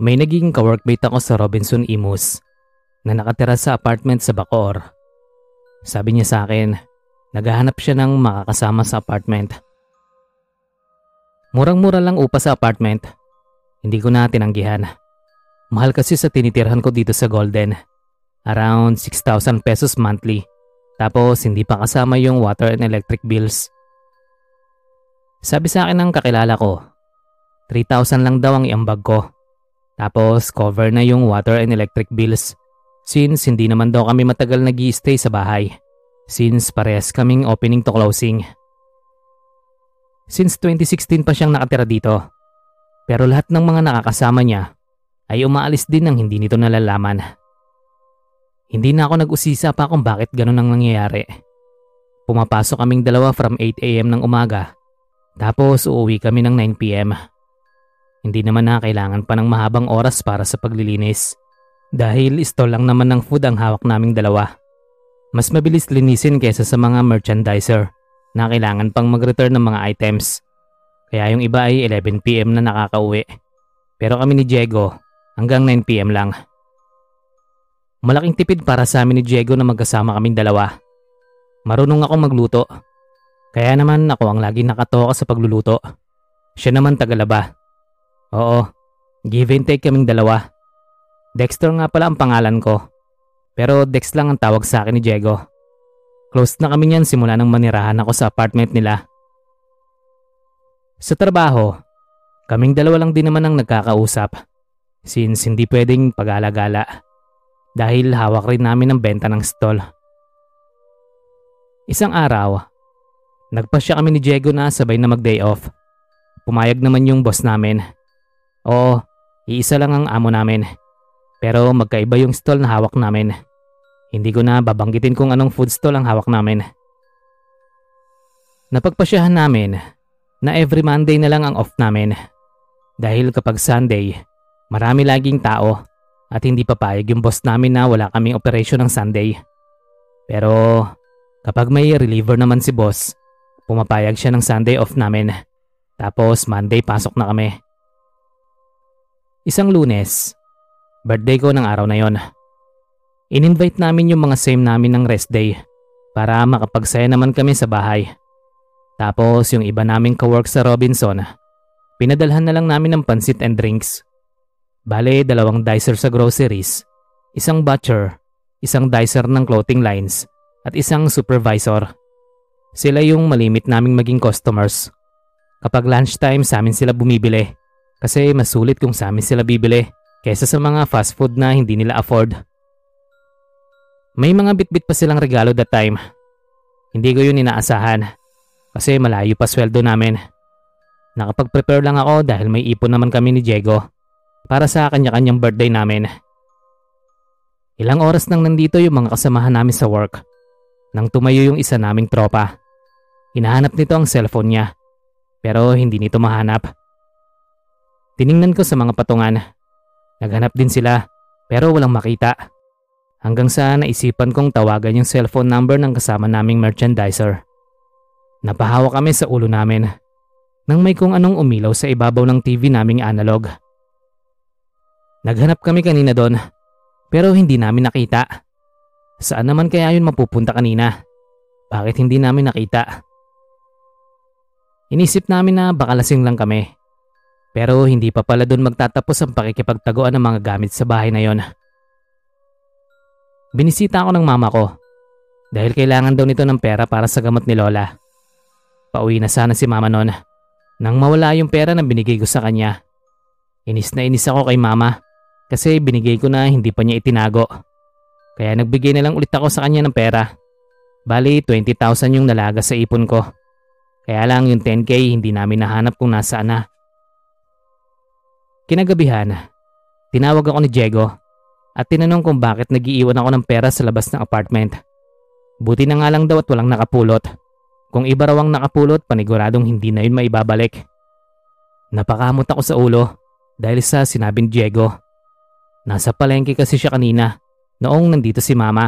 May naging kaworkmate ako sa Robinson Imus na nakatira sa apartment sa Bacoor. Sabi niya sa akin, naghahanap siya ng makakasama sa apartment. Murang-mura lang upa sa apartment. Hindi ko na tinanggihan. Mahal kasi sa tinitirhan ko dito sa Golden. Around 6,000 pesos monthly. Tapos hindi pa kasama yung water and electric bills. Sabi sa akin ng kakilala ko, 3,000 lang daw ang iambag ko. Tapos cover na yung water and electric bills since hindi naman daw kami matagal nag stay sa bahay since parehas kaming opening to closing. Since 2016 pa siyang nakatira dito. Pero lahat ng mga nakakasama niya ay umaalis din nang hindi nito nalalaman. Hindi na ako nag-usisa pa kung bakit ganun ang nangyayari. Pumapasok kaming dalawa from 8am ng umaga tapos uuwi kami ng 9pm. Hindi naman na kailangan pa ng mahabang oras para sa paglilinis. Dahil stall lang naman ng food ang hawak naming dalawa. Mas mabilis linisin kaysa sa mga merchandiser na kailangan pang mag-return ng mga items. Kaya yung iba ay 11pm na nakakauwi. Pero kami ni Diego hanggang 9pm lang. Malaking tipid para sa amin ni Diego na magkasama kaming dalawa. Marunong akong magluto. Kaya naman ako ang lagi nakatoka sa pagluluto. Siya naman tagalaba. Oo, give and take kaming dalawa. Dexter nga pala ang pangalan ko. Pero Dex lang ang tawag sa akin ni Diego. Close na kami niyan simula nang manirahan ako sa apartment nila. Sa trabaho, kaming dalawa lang din naman ang nagkakausap. Since hindi pwedeng pag-alagala. Dahil hawak rin namin ang benta ng stall. Isang araw, nagpasya kami ni Diego na sabay na mag-day off. Pumayag naman yung boss namin Oo, iisa lang ang amo namin. Pero magkaiba yung stall na hawak namin. Hindi ko na babanggitin kung anong food stall ang hawak namin. Napagpasyahan namin na every Monday na lang ang off namin. Dahil kapag Sunday, marami laging tao at hindi papayag yung boss namin na wala kaming operation ng Sunday. Pero kapag may reliever naman si boss, pumapayag siya ng Sunday off namin. Tapos Monday pasok na kami. Isang lunes, birthday ko ng araw na yon. In-invite namin yung mga same namin ng rest day para makapagsaya naman kami sa bahay. Tapos yung iba naming kawork sa Robinson, pinadalhan na lang namin ng pansit and drinks. Bale, dalawang dicer sa groceries, isang butcher, isang dicer ng clothing lines, at isang supervisor. Sila yung malimit naming maging customers. Kapag lunchtime sa amin sila bumibili. Kasi mas sulit kung sa amin sila bibili kaysa sa mga fast food na hindi nila afford. May mga bitbit pa silang regalo that time. Hindi ko yun inaasahan kasi malayo pa sweldo namin. Nakapag-prepare lang ako dahil may ipon naman kami ni Diego para sa kanya-kanyang birthday namin. Ilang oras nang nandito yung mga kasamahan namin sa work nang tumayo yung isa naming tropa. Hinahanap nito ang cellphone niya pero hindi nito mahanap. Tiningnan ko sa mga patungan. Naghanap din sila pero walang makita. Hanggang sa naisipan kong tawagan yung cellphone number ng kasama naming merchandiser. Napahawa kami sa ulo namin nang may kung anong umilaw sa ibabaw ng TV naming analog. Naghanap kami kanina doon pero hindi namin nakita. Saan naman kaya yun mapupunta kanina? Bakit hindi namin nakita? Inisip namin na baka lasing lang kami pero hindi pa pala doon magtatapos ang pakikipagtaguan ng mga gamit sa bahay na yon. Binisita ako ng mama ko dahil kailangan daw nito ng pera para sa gamot ni Lola. Pauwi na sana si mama noon nang mawala yung pera na binigay ko sa kanya. Inis na inis ako kay mama kasi binigay ko na hindi pa niya itinago. Kaya nagbigay na lang ulit ako sa kanya ng pera. Bali 20,000 yung nalaga sa ipon ko. Kaya lang yung 10k hindi namin nahanap kung nasaan na. Kinagabihan, tinawag ako ni Diego at tinanong kung bakit nagiiwan ako ng pera sa labas ng apartment. Buti na nga lang daw at walang nakapulot. Kung iba raw ang nakapulot, paniguradong hindi na yun maibabalik. Napakamot ako sa ulo dahil sa sinabi ni Diego. Nasa palengke kasi siya kanina noong nandito si mama.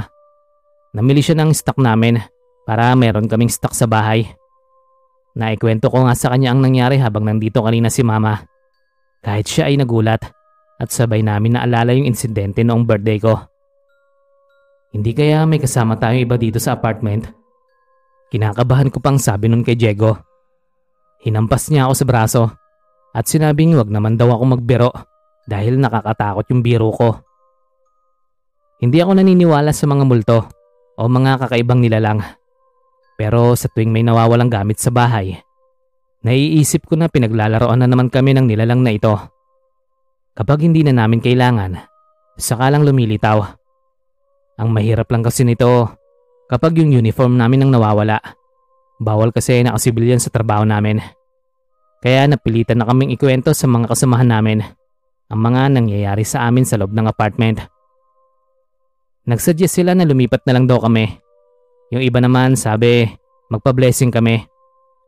Namili siya ng stock namin para meron kaming stock sa bahay. Naikwento ko nga sa kanya ang nangyari habang nandito kanina si mama. Kahit siya ay nagulat at sabay namin naalala yung insidente noong birthday ko. Hindi kaya may kasama tayong iba dito sa apartment? Kinakabahan ko pang sabi nun kay Diego. Hinampas niya ako sa braso at sinabing wag naman daw ako magbiro dahil nakakatakot yung biro ko. Hindi ako naniniwala sa mga multo o mga kakaibang nilalang. Pero sa tuwing may nawawalang gamit sa bahay, naiisip ko na pinaglalaroan na naman kami ng nilalang na ito. Kapag hindi na namin kailangan, saka lang lumilitaw. Ang mahirap lang kasi nito kapag yung uniform namin ang nawawala. Bawal kasi nakasibilyan sa trabaho namin. Kaya napilitan na kaming ikwento sa mga kasamahan namin ang mga nangyayari sa amin sa loob ng apartment. Nagsuggest sila na lumipat na lang daw kami. Yung iba naman sabi magpa-blessing kami.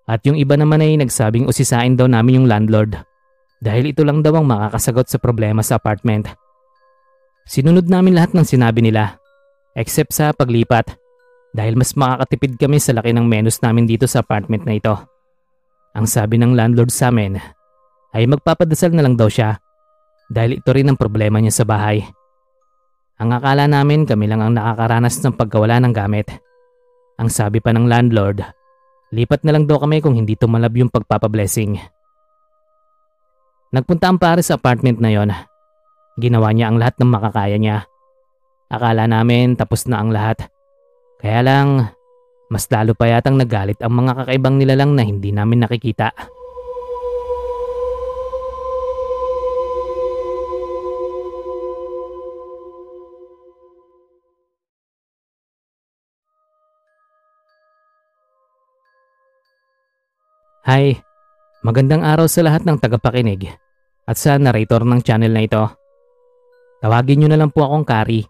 At yung iba naman ay nagsabing usisain daw namin yung landlord. Dahil ito lang daw ang makakasagot sa problema sa apartment. Sinunod namin lahat ng sinabi nila. Except sa paglipat. Dahil mas makakatipid kami sa laki ng menus namin dito sa apartment na ito. Ang sabi ng landlord sa amin ay magpapadasal na lang daw siya dahil ito rin ang problema niya sa bahay. Ang akala namin kami lang ang nakakaranas ng pagkawala ng gamit. Ang sabi pa ng landlord, lipat na lang daw kami kung hindi tumalab yung pagpapablessing. Nagpunta ang pare sa apartment na yon. Ginawa niya ang lahat ng makakaya niya. Akala namin tapos na ang lahat. Kaya lang, mas lalo pa yatang nagalit ang mga kakaibang nilalang na hindi namin nakikita. Hi, magandang araw sa lahat ng tagapakinig at sa narrator ng channel na ito. Tawagin nyo na lang po akong Kari,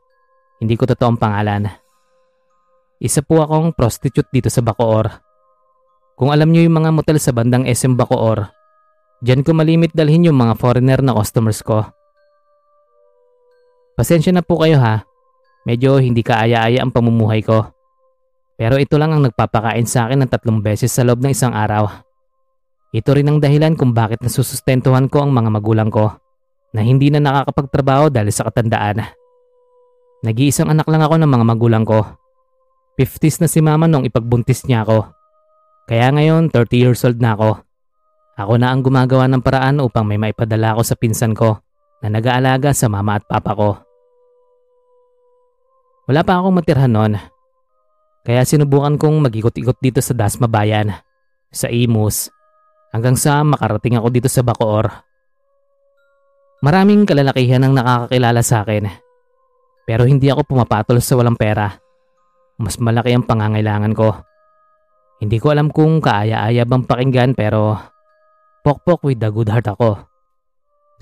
hindi ko totoong pangalan. Isa po akong prostitute dito sa Bacoor. Kung alam nyo yung mga motel sa bandang SM Bacoor, dyan ko malimit dalhin yung mga foreigner na customers ko. Pasensya na po kayo ha, medyo hindi kaaya-aya ang pamumuhay ko. Pero ito lang ang nagpapakain sa akin ng tatlong beses sa loob ng isang araw. Ito rin ang dahilan kung bakit nasusustentuhan ko ang mga magulang ko na hindi na nakakapagtrabaho dahil sa katandaan. Nag-iisang anak lang ako ng mga magulang ko. 50s na si mama nung ipagbuntis niya ako. Kaya ngayon 30 years old na ako. Ako na ang gumagawa ng paraan upang may maipadala ako sa pinsan ko na nag-aalaga sa mama at papa ko. Wala pa akong matirhan noon. Kaya sinubukan kong mag-ikot-ikot dito sa Dasma Bayan, sa Imus, hanggang sa makarating ako dito sa Bacoor. Maraming kalalakihan ang nakakakilala sa akin. Pero hindi ako pumapatol sa walang pera. Mas malaki ang pangangailangan ko. Hindi ko alam kung kaaya-aya bang pakinggan pero pokpok with the good heart ako.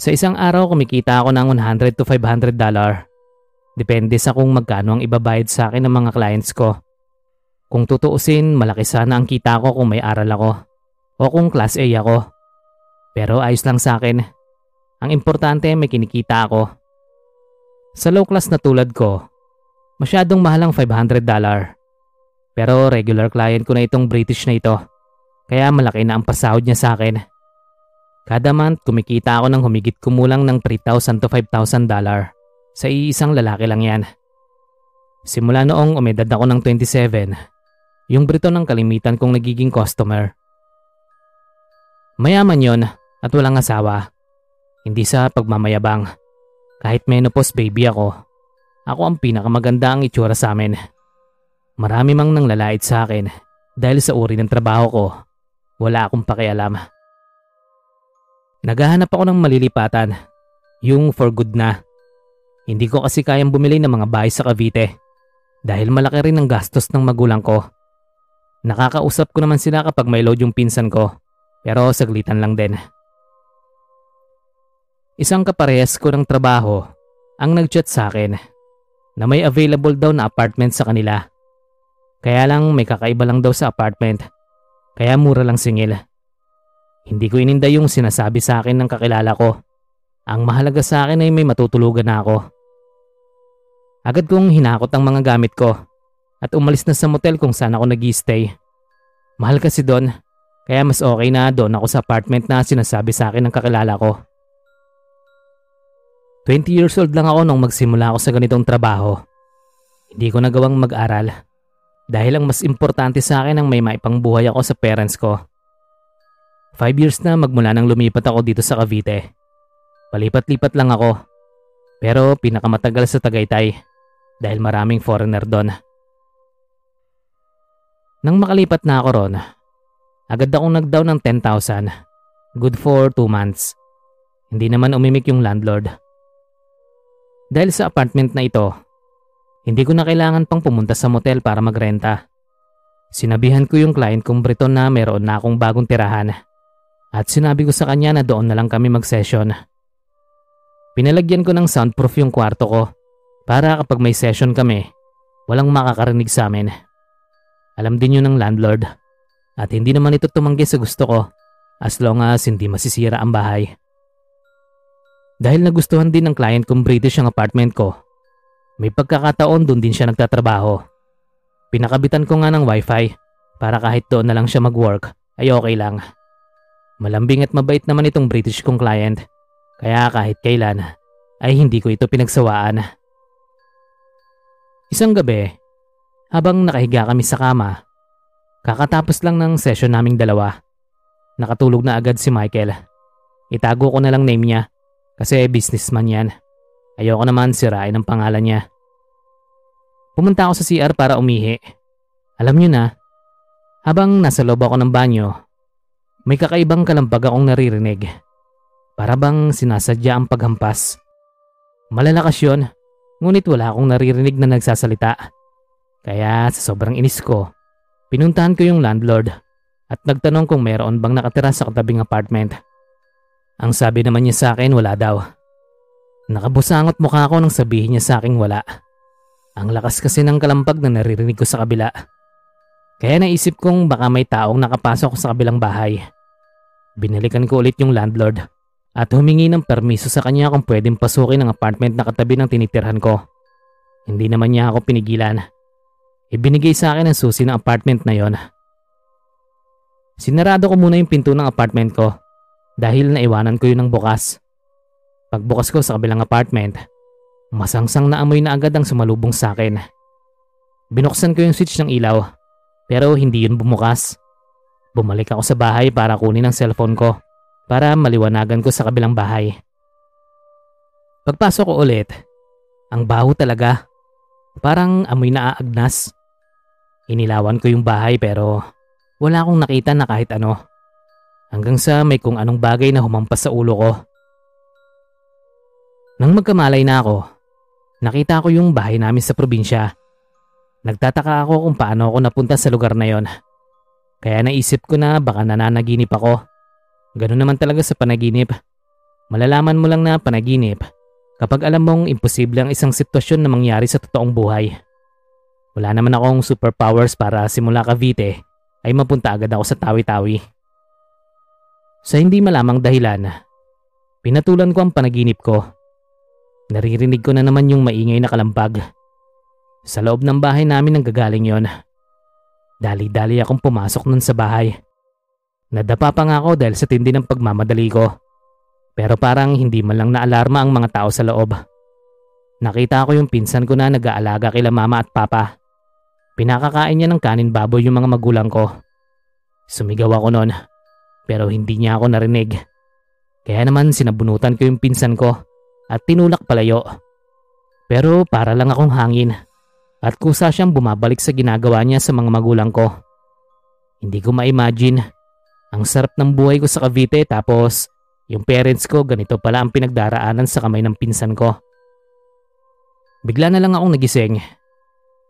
Sa isang araw kumikita ako ng 100 to 500 dollar. Depende sa kung magkano ang ibabayad sa akin ng mga clients ko. Kung tutuusin, malaki sana ang kita ko kung may aral ako o kung class A ako. Pero ayos lang sa akin. Ang importante may kinikita ako. Sa low class na tulad ko, masyadong mahal ang $500. Pero regular client ko na itong British na ito. Kaya malaki na ang pasahod niya sa akin. Kada month, kumikita ako ng humigit kumulang ng 3,000 to 5,000 dollar. Sa iisang lalaki lang yan. Simula noong umedad ako ng 27, yung Brito ng kalimitan kong nagiging customer. Mayaman yon at walang asawa. Hindi sa pagmamayabang. Kahit menopause baby ako, ako ang pinakamaganda ang itsura sa amin. Marami mang nang lalait sa akin dahil sa uri ng trabaho ko, wala akong pakialam. Naghahanap ako ng malilipatan, yung for good na. Hindi ko kasi kayang bumili ng mga bahay sa Cavite dahil malaki rin ang gastos ng magulang ko. Nakakausap ko naman sila kapag may load yung pinsan ko pero saglitan lang din. Isang kaparehas ko ng trabaho ang nagchat sa akin na may available daw na apartment sa kanila. Kaya lang may kakaiba lang daw sa apartment. Kaya mura lang singil. Hindi ko ininda yung sinasabi sa akin ng kakilala ko. Ang mahalaga sa akin ay may matutulugan na ako. Agad kong hinakot ang mga gamit ko at umalis na sa motel kung saan ako nag stay Mahal kasi doon kaya mas okay na doon ako sa apartment na sinasabi sa akin ng kakilala ko. 20 years old lang ako nung magsimula ako sa ganitong trabaho. Hindi ko nagawang mag-aral dahil ang mas importante sa akin ang may maipangbuhay ako sa parents ko. Five years na magmula nang lumipat ako dito sa Cavite. Palipat-lipat lang ako. Pero pinakamatagal sa Tagaytay dahil maraming foreigner doon. Nang makalipat na ako ron, agad akong nag-down ng 10,000. Good for 2 months. Hindi naman umimik yung landlord. Dahil sa apartment na ito, hindi ko na kailangan pang pumunta sa motel para magrenta. Sinabihan ko yung client kong Briton na meron na akong bagong tirahan at sinabi ko sa kanya na doon na lang kami mag-session. Pinalagyan ko ng soundproof yung kwarto ko para kapag may session kami, walang makakarinig sa amin. Alam din yun ng landlord at hindi naman ito tumanggi sa gusto ko as long as hindi masisira ang bahay. Dahil nagustuhan din ng client kong British ang apartment ko, may pagkakataon doon din siya nagtatrabaho. Pinakabitan ko nga ng wifi para kahit doon na lang siya mag-work ay okay lang. Malambing at mabait naman itong British kong client kaya kahit kailan ay hindi ko ito pinagsawaan. Isang gabi, habang nakahiga kami sa kama, kakatapos lang ng session naming dalawa, nakatulog na agad si Michael. Itago ko na lang name niya kasi businessman yan. Ayoko naman sirain ang pangalan niya. Pumunta ako sa CR para umihi. Alam niyo na, habang nasa loob ako ng banyo, may kakaibang kalampag akong naririnig. Para bang sinasadya ang paghampas. Malalakas yun, ngunit wala akong naririnig na nagsasalita. Kaya sa sobrang inis ko, pinuntahan ko yung landlord at nagtanong kung meron bang nakatira sa katabing apartment. Ang sabi naman niya sa akin wala daw. Nakabusangot mukha ko nang sabihin niya sa akin wala. Ang lakas kasi ng kalampag na naririnig ko sa kabila. Kaya naisip kong baka may taong nakapasok sa kabilang bahay. Binalikan ko ulit yung landlord at humingi ng permiso sa kanya kung pwedeng pasukin ang apartment na katabi ng tinitirhan ko. Hindi naman niya ako pinigilan. Ibinigay sa akin ang susi ng apartment na yon. Sinarado ko muna yung pinto ng apartment ko dahil naiwanan ko yun ng bukas. Pagbukas ko sa kabilang apartment, masangsang na amoy na agad ang sumalubong sa akin. Binuksan ko yung switch ng ilaw pero hindi yun bumukas. Bumalik ako sa bahay para kunin ang cellphone ko para maliwanagan ko sa kabilang bahay. Pagpasok ko ulit, ang baho talaga. Parang amoy na aagnas. Inilawan ko yung bahay pero wala akong nakita na kahit ano. Hanggang sa may kung anong bagay na humampas sa ulo ko. Nang magkamalay na ako, nakita ko yung bahay namin sa probinsya. Nagtataka ako kung paano ako napunta sa lugar na yon. Kaya naisip ko na baka nananaginip ako. Ganun naman talaga sa panaginip. Malalaman mo lang na panaginip kapag alam mong imposible ang isang sitwasyon na mangyari sa totoong buhay. Wala naman akong superpowers para simula Cavite ay mapunta agad ako sa tawi-tawi. Sa hindi malamang dahilan, pinatulan ko ang panaginip ko. Naririnig ko na naman yung maingay na kalampag. Sa loob ng bahay namin nang gagaling yon. Dali-dali akong pumasok nun sa bahay. Nadapa pa nga ako dahil sa tindi ng pagmamadali ko. Pero parang hindi man lang naalarma ang mga tao sa loob. Nakita ko yung pinsan ko na nag-aalaga kila mama at papa. Pinakakain niya ng kanin baboy yung mga magulang ko. Sumigaw ako noon pero hindi niya ako narinig. Kaya naman sinabunutan ko yung pinsan ko at tinulak palayo. Pero para lang akong hangin at kusa siyang bumabalik sa ginagawa niya sa mga magulang ko. Hindi ko ma-imagine. Ang sarap ng buhay ko sa Cavite tapos yung parents ko ganito pala ang pinagdaraanan sa kamay ng pinsan ko. Bigla na lang akong nagising.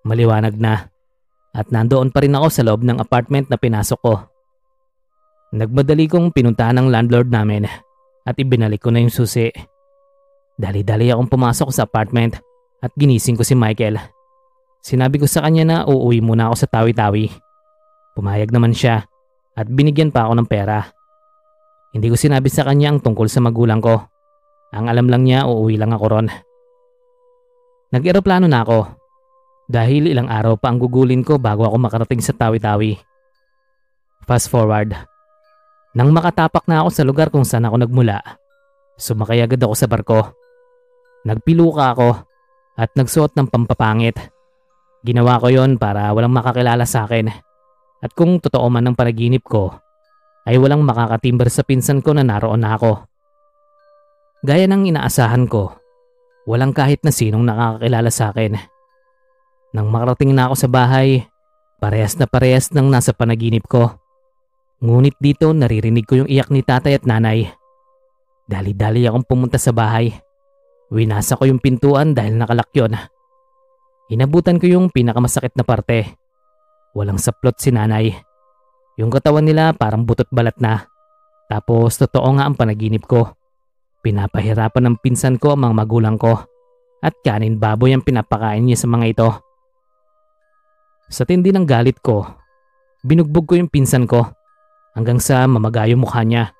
Maliwanag na. At nandoon pa rin ako sa loob ng apartment na pinasok ko. Nagmadali kong pinuntahan ng landlord namin at ibinalik ko na yung susi. Dali-dali akong pumasok sa apartment at ginising ko si Michael. Sinabi ko sa kanya na uuwi muna ako sa tawi-tawi. Pumayag naman siya at binigyan pa ako ng pera. Hindi ko sinabi sa kanya ang tungkol sa magulang ko. Ang alam lang niya uuwi lang ako ron. Nag-eroplano na ako dahil ilang araw pa ang gugulin ko bago ako makarating sa tawi-tawi. Fast forward, nang makatapak na ako sa lugar kung saan ako nagmula, sumakay agad ako sa barko. Nagpiluka ako at nagsuot ng pampapangit. Ginawa ko yon para walang makakilala sa akin. At kung totoo man ang panaginip ko, ay walang makakatimber sa pinsan ko na naroon na ako. Gaya ng inaasahan ko, walang kahit na sinong nakakakilala sa akin. Nang makarating na ako sa bahay, parehas na parehas ng nasa panaginip ko. Ngunit dito naririnig ko yung iyak ni tatay at nanay. Dali-dali akong pumunta sa bahay. Winasa ko yung pintuan dahil nakalak yun. Inabutan ko yung pinakamasakit na parte. Walang saplot si nanay. Yung katawan nila parang butot balat na. Tapos totoo nga ang panaginip ko. Pinapahirapan ng pinsan ko ang mga magulang ko. At kanin baboy ang pinapakain niya sa mga ito. Sa tindi ng galit ko, binugbog ko yung pinsan ko hanggang sa mamagayo mukha niya.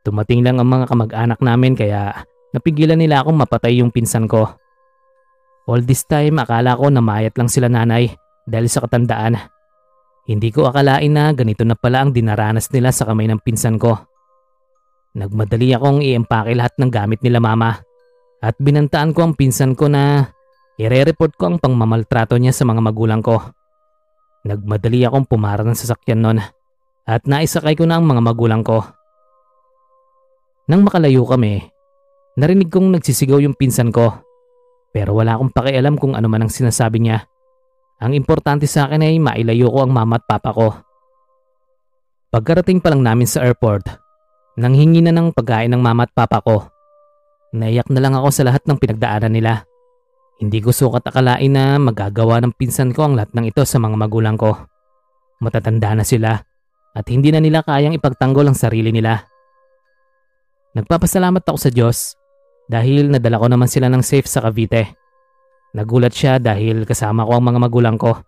Tumating lang ang mga kamag-anak namin kaya napigilan nila akong mapatay yung pinsan ko. All this time akala ko namayat lang sila nanay dahil sa katandaan. Hindi ko akalain na ganito na pala ang dinaranas nila sa kamay ng pinsan ko. Nagmadali akong i-empake lahat ng gamit nila mama at binantaan ko ang pinsan ko na ire-report ko ang pangmamaltrato niya sa mga magulang ko. Nagmadali akong pumara ng sasakyan nun at naisakay ko na ang mga magulang ko. Nang makalayo kami, narinig kong nagsisigaw yung pinsan ko pero wala akong pakialam kung ano man ang sinasabi niya. Ang importante sa akin ay mailayo ko ang mama at papa ko. Pagkarating pa lang namin sa airport, nanghingi na ng pagkain ng mama at papa ko. Naiyak na lang ako sa lahat ng pinagdaanan nila. Hindi ko sukat akalain na magagawa ng pinsan ko ang lahat ng ito sa mga magulang ko. Matatanda na sila at hindi na nila kayang ipagtanggol ang sarili nila. Nagpapasalamat ako sa Diyos dahil nadala ko naman sila ng safe sa Cavite. Nagulat siya dahil kasama ko ang mga magulang ko.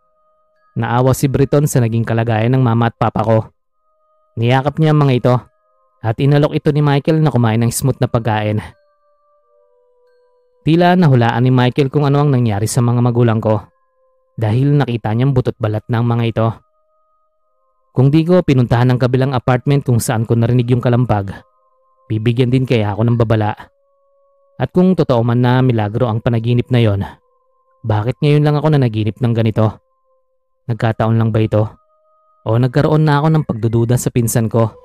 Naawa si Briton sa naging kalagayan ng mama at papa ko. Niyakap niya ang mga ito at inalok ito ni Michael na kumain ng smooth na pagkain. Tila nahulaan ni Michael kung ano ang nangyari sa mga magulang ko dahil nakita niyang butot balat ng mga ito. Kung di ko pinuntahan ng kabilang apartment kung saan ko narinig yung kalampag, bibigyan din kaya ako ng babala. At kung totoo man na milagro ang panaginip na yon, bakit ngayon lang ako na naginip ng ganito? Nagkataon lang ba ito? O nagkaroon na ako ng pagdududa sa pinsan ko?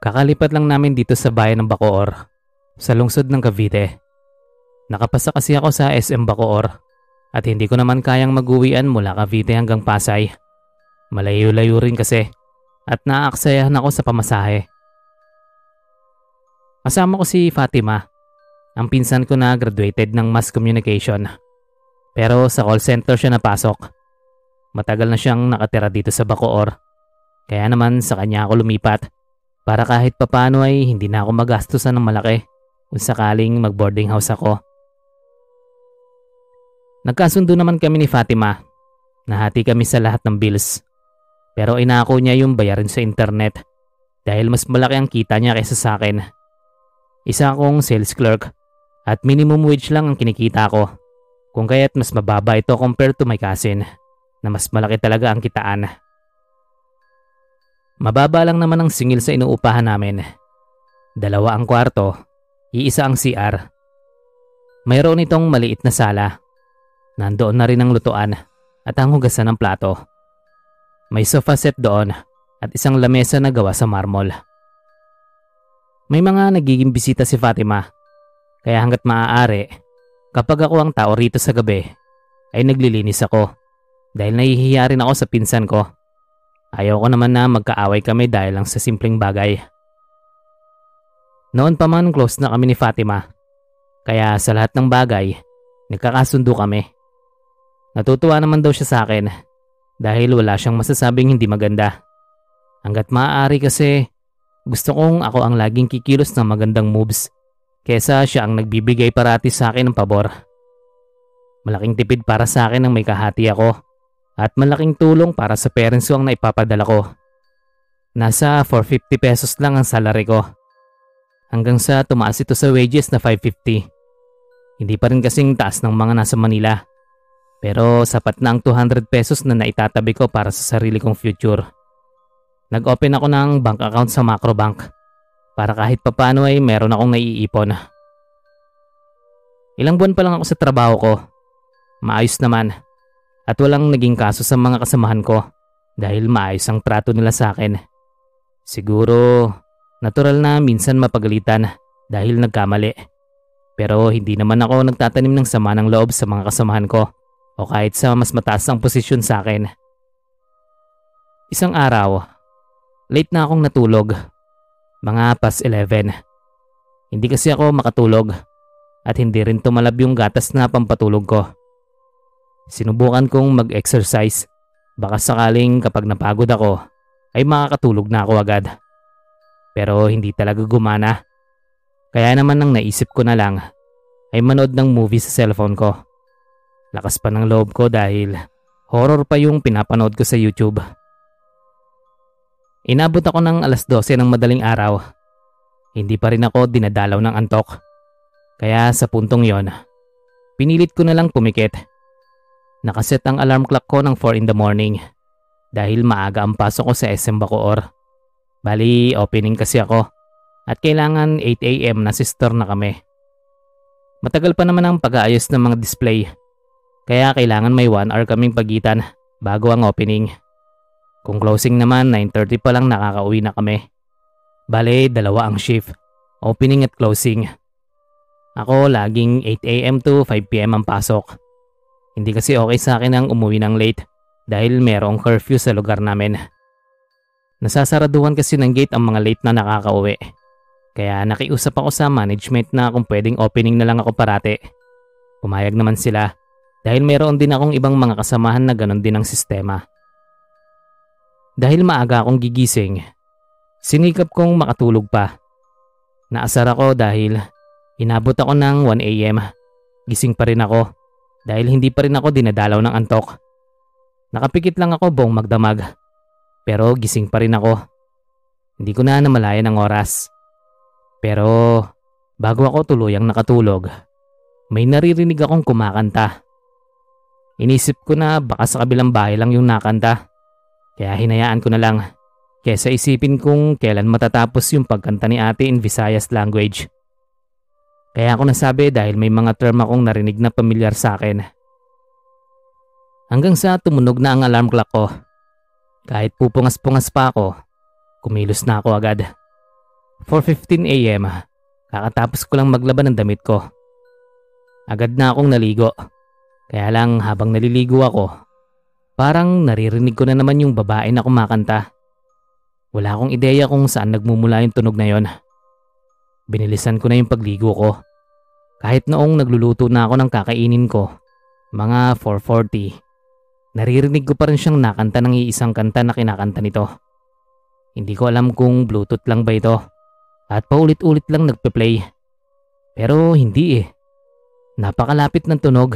Kakalipat lang namin dito sa bayan ng Bacoor, sa lungsod ng Cavite. Nakapasa kasi ako sa SM Bacoor at hindi ko naman kayang mag-uwian mula Cavite hanggang Pasay. Malayo-layo rin kasi at naaaksayahan ako sa pamasahe. Kasama ko si Fatima, ang pinsan ko na graduated ng mass communication. Pero sa call center siya napasok. Matagal na siyang nakatira dito sa Bacoor. Kaya naman sa kanya ako lumipat para kahit papano ay hindi na ako magastusan ng malaki kung sakaling mag-boarding house ako. Nagkasundo naman kami ni Fatima. Nahati kami sa lahat ng bills. Pero inako niya yung bayarin sa internet dahil mas malaki ang kita niya kaysa sa akin. Isa akong sales clerk at minimum wage lang ang kinikita ko. Kung kaya't mas mababa ito compared to my cousin na mas malaki talaga ang kitaan. Mababa lang naman ang singil sa inuupahan namin. Dalawa ang kwarto, iisa ang CR. Mayroon itong maliit na sala Nandoon na rin ang lutuan at ang hugasan ng plato. May sofa set doon at isang lamesa na gawa sa marmol. May mga nagiging bisita si Fatima kaya hanggat maaari kapag ako ang tao rito sa gabi ay naglilinis ako dahil nahihiya rin ako sa pinsan ko. Ayaw ko naman na magkaaway kami dahil lang sa simpleng bagay. Noon pa man close na kami ni Fatima kaya sa lahat ng bagay nagkakasundo kami. Natutuwa naman daw siya sa akin dahil wala siyang masasabing hindi maganda. Hanggat maaari kasi gusto kong ako ang laging kikilos ng magandang moves kesa siya ang nagbibigay parati sa akin ng pabor. Malaking tipid para sa akin ang may kahati ako at malaking tulong para sa parents ko ang naipapadala ko. Nasa 450 pesos lang ang salary ko. Hanggang sa tumaas ito sa wages na 550. Hindi pa rin kasing taas ng mga nasa Manila. Pero sapat na ang 200 pesos na naitatabi ko para sa sarili kong future. Nag-open ako ng bank account sa Macrobank para kahit papano ay meron akong naiipon. Ilang buwan pa lang ako sa trabaho ko. Maayos naman at walang naging kaso sa mga kasamahan ko dahil maayos ang trato nila sa akin. Siguro natural na minsan mapagalitan dahil nagkamali. Pero hindi naman ako nagtatanim ng sama ng loob sa mga kasamahan ko o kahit sa mas mataas ang posisyon sa akin. Isang araw, late na akong natulog. Mga past 11. Hindi kasi ako makatulog at hindi rin tumalab yung gatas na pampatulog ko. Sinubukan kong mag-exercise. Baka sakaling kapag napagod ako ay makakatulog na ako agad. Pero hindi talaga gumana. Kaya naman nang naisip ko na lang ay manood ng movie sa cellphone ko. Lakas pa ng loob ko dahil horror pa yung pinapanood ko sa YouTube. Inabot ako ng alas 12 ng madaling araw. Hindi pa rin ako dinadalaw ng antok. Kaya sa puntong yon, pinilit ko na lang pumikit. Nakaset ang alarm clock ko ng 4 in the morning dahil maaga ang pasok ko sa SM Bacoor. Bali, opening kasi ako at kailangan 8am na sister na kami. Matagal pa naman ang pag-aayos ng mga display kaya kailangan may 1 hour kaming pagitan bago ang opening. Kung closing naman 9.30 pa lang nakakauwi na kami. Bale, dalawa ang shift. Opening at closing. Ako laging 8am to 5pm ang pasok. Hindi kasi okay sa akin ang umuwi ng late dahil merong curfew sa lugar namin. Nasasaraduhan kasi ng gate ang mga late na nakakauwi. Kaya nakiusap ako sa management na kung pwedeng opening na lang ako parate. Pumayag naman sila dahil meron din akong ibang mga kasamahan na ganon din ang sistema. Dahil maaga akong gigising, sinikap kong makatulog pa. Naasar ako dahil inabot ako ng 1am. Gising pa rin ako dahil hindi pa rin ako dinadalaw ng antok. Nakapikit lang ako buong magdamag pero gising pa rin ako. Hindi ko na namalayan ang oras. Pero bago ako tuluyang nakatulog, may naririnig akong kumakanta. Inisip ko na baka sa kabilang bahay lang yung nakanta. Kaya hinayaan ko na lang. Kesa isipin kung kailan matatapos yung pagkanta ni ate in Visayas language. Kaya ako nasabi dahil may mga term akong narinig na pamilyar sa akin. Hanggang sa tumunog na ang alarm clock ko. Kahit pupungas-pungas pa ako, kumilos na ako agad. 4.15 a.m. Kakatapos ko lang maglaban ng damit ko. Agad na akong naligo. Kaya lang habang naliligo ako, parang naririnig ko na naman yung babae na kumakanta. Wala akong ideya kung saan nagmumula yung tunog na yon. Binilisan ko na yung pagligo ko. Kahit noong nagluluto na ako ng kakainin ko, mga 4.40, naririnig ko pa rin siyang nakanta ng iisang kanta na kinakanta nito. Hindi ko alam kung bluetooth lang ba ito at paulit-ulit lang nagpe-play. Pero hindi eh. Napakalapit ng tunog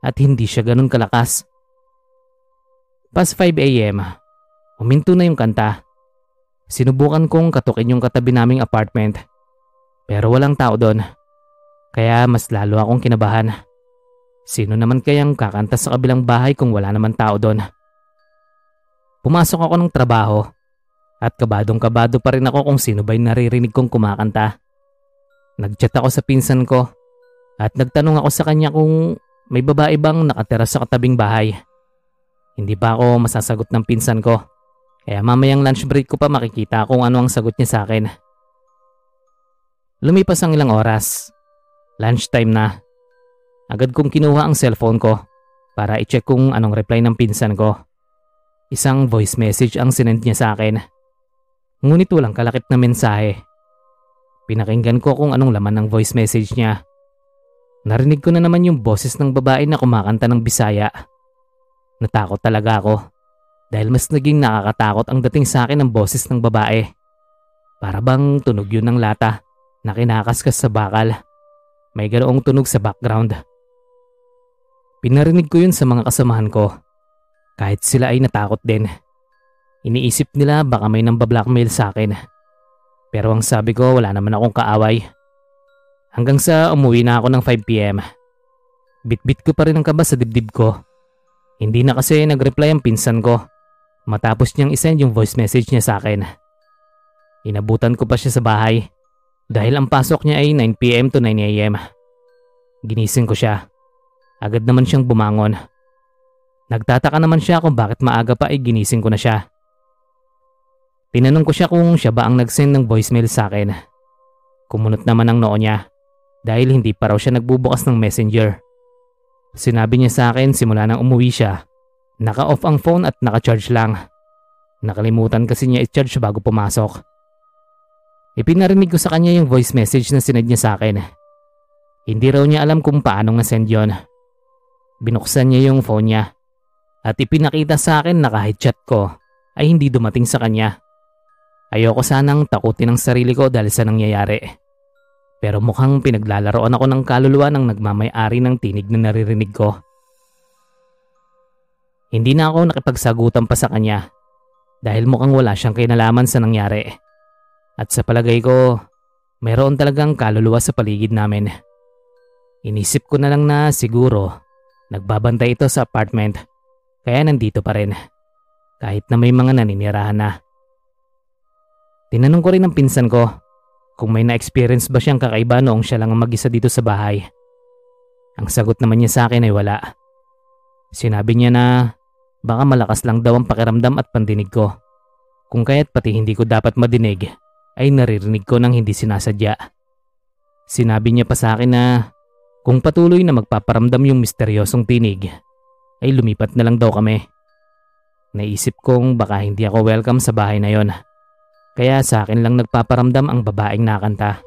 at hindi siya ganun kalakas. Pas 5am, huminto na yung kanta. Sinubukan kong katukin yung katabi naming apartment pero walang tao doon. Kaya mas lalo akong kinabahan. Sino naman kayang kakanta sa kabilang bahay kung wala naman tao doon? Pumasok ako ng trabaho at kabadong kabado pa rin ako kung sino ba'y naririnig kong kumakanta. Nagchat ako sa pinsan ko at nagtanong ako sa kanya kung may babae bang nakatira sa katabing bahay? Hindi pa ako masasagot ng pinsan ko. Kaya mamayang lunch break ko pa makikita kung ano ang sagot niya sa akin. Lumipas ang ilang oras. Lunchtime na. Agad kong kinuha ang cellphone ko para i-check kung anong reply ng pinsan ko. Isang voice message ang sinend niya sa akin. Ngunit walang kalakip na mensahe. Pinakinggan ko kung anong laman ng voice message niya. Narinig ko na naman yung boses ng babae na kumakanta ng Bisaya. Natakot talaga ako dahil mas naging nakakatakot ang dating sa akin ng boses ng babae. Para bang tunog yun ng lata na kinakaskas sa bakal. May ganoong tunog sa background. Pinarinig ko yun sa mga kasamahan ko. Kahit sila ay natakot din. Iniisip nila baka may nambablackmail sa akin. Pero ang sabi ko wala naman akong kaaway. Hanggang sa umuwi na ako ng 5pm. Bitbit ko pa rin ang kaba sa dibdib ko. Hindi na kasi nag-reply ang pinsan ko. Matapos niyang isend yung voice message niya sa akin. Inabutan ko pa siya sa bahay dahil ang pasok niya ay 9pm to 9am. Ginising ko siya. Agad naman siyang bumangon. Nagtataka naman siya kung bakit maaga pa ay ginising ko na siya. Tinanong ko siya kung siya ba ang nag-send ng voicemail sa akin. Kumunot naman ang noo niya dahil hindi pa raw siya nagbubukas ng messenger. Sinabi niya sa akin simula nang umuwi siya, naka-off ang phone at naka-charge lang. Nakalimutan kasi niya i-charge bago pumasok. Ipinarinig ko sa kanya yung voice message na sinad niya sa akin. Hindi raw niya alam kung paano nga send yon. Binuksan niya yung phone niya at ipinakita sa akin na kahit chat ko ay hindi dumating sa kanya. Ayoko sanang takutin ang sarili ko dahil sa nangyayari. Pero mukhang pinaglalaroan ako ng kaluluwa ng nagmamay-ari ng tinig na naririnig ko. Hindi na ako nakipagsagutan pa sa kanya dahil mukhang wala siyang kinalaman sa nangyari. At sa palagay ko, mayroon talagang kaluluwa sa paligid namin. Inisip ko na lang na siguro nagbabantay ito sa apartment kaya nandito pa rin kahit na may mga naninirahan na. Tinanong ko rin ang pinsan ko kung may na-experience ba siyang kakaiba noong siya lang ang mag-isa dito sa bahay. Ang sagot naman niya sa akin ay wala. Sinabi niya na baka malakas lang daw ang pakiramdam at pandinig ko. Kung kaya't pati hindi ko dapat madinig ay naririnig ko nang hindi sinasadya. Sinabi niya pa sa akin na kung patuloy na magpaparamdam yung misteryosong tinig, ay lumipat na lang daw kami. Naisip kong baka hindi ako welcome sa bahay na yon. Kaya sa akin lang nagpaparamdam ang babaeng nakanta.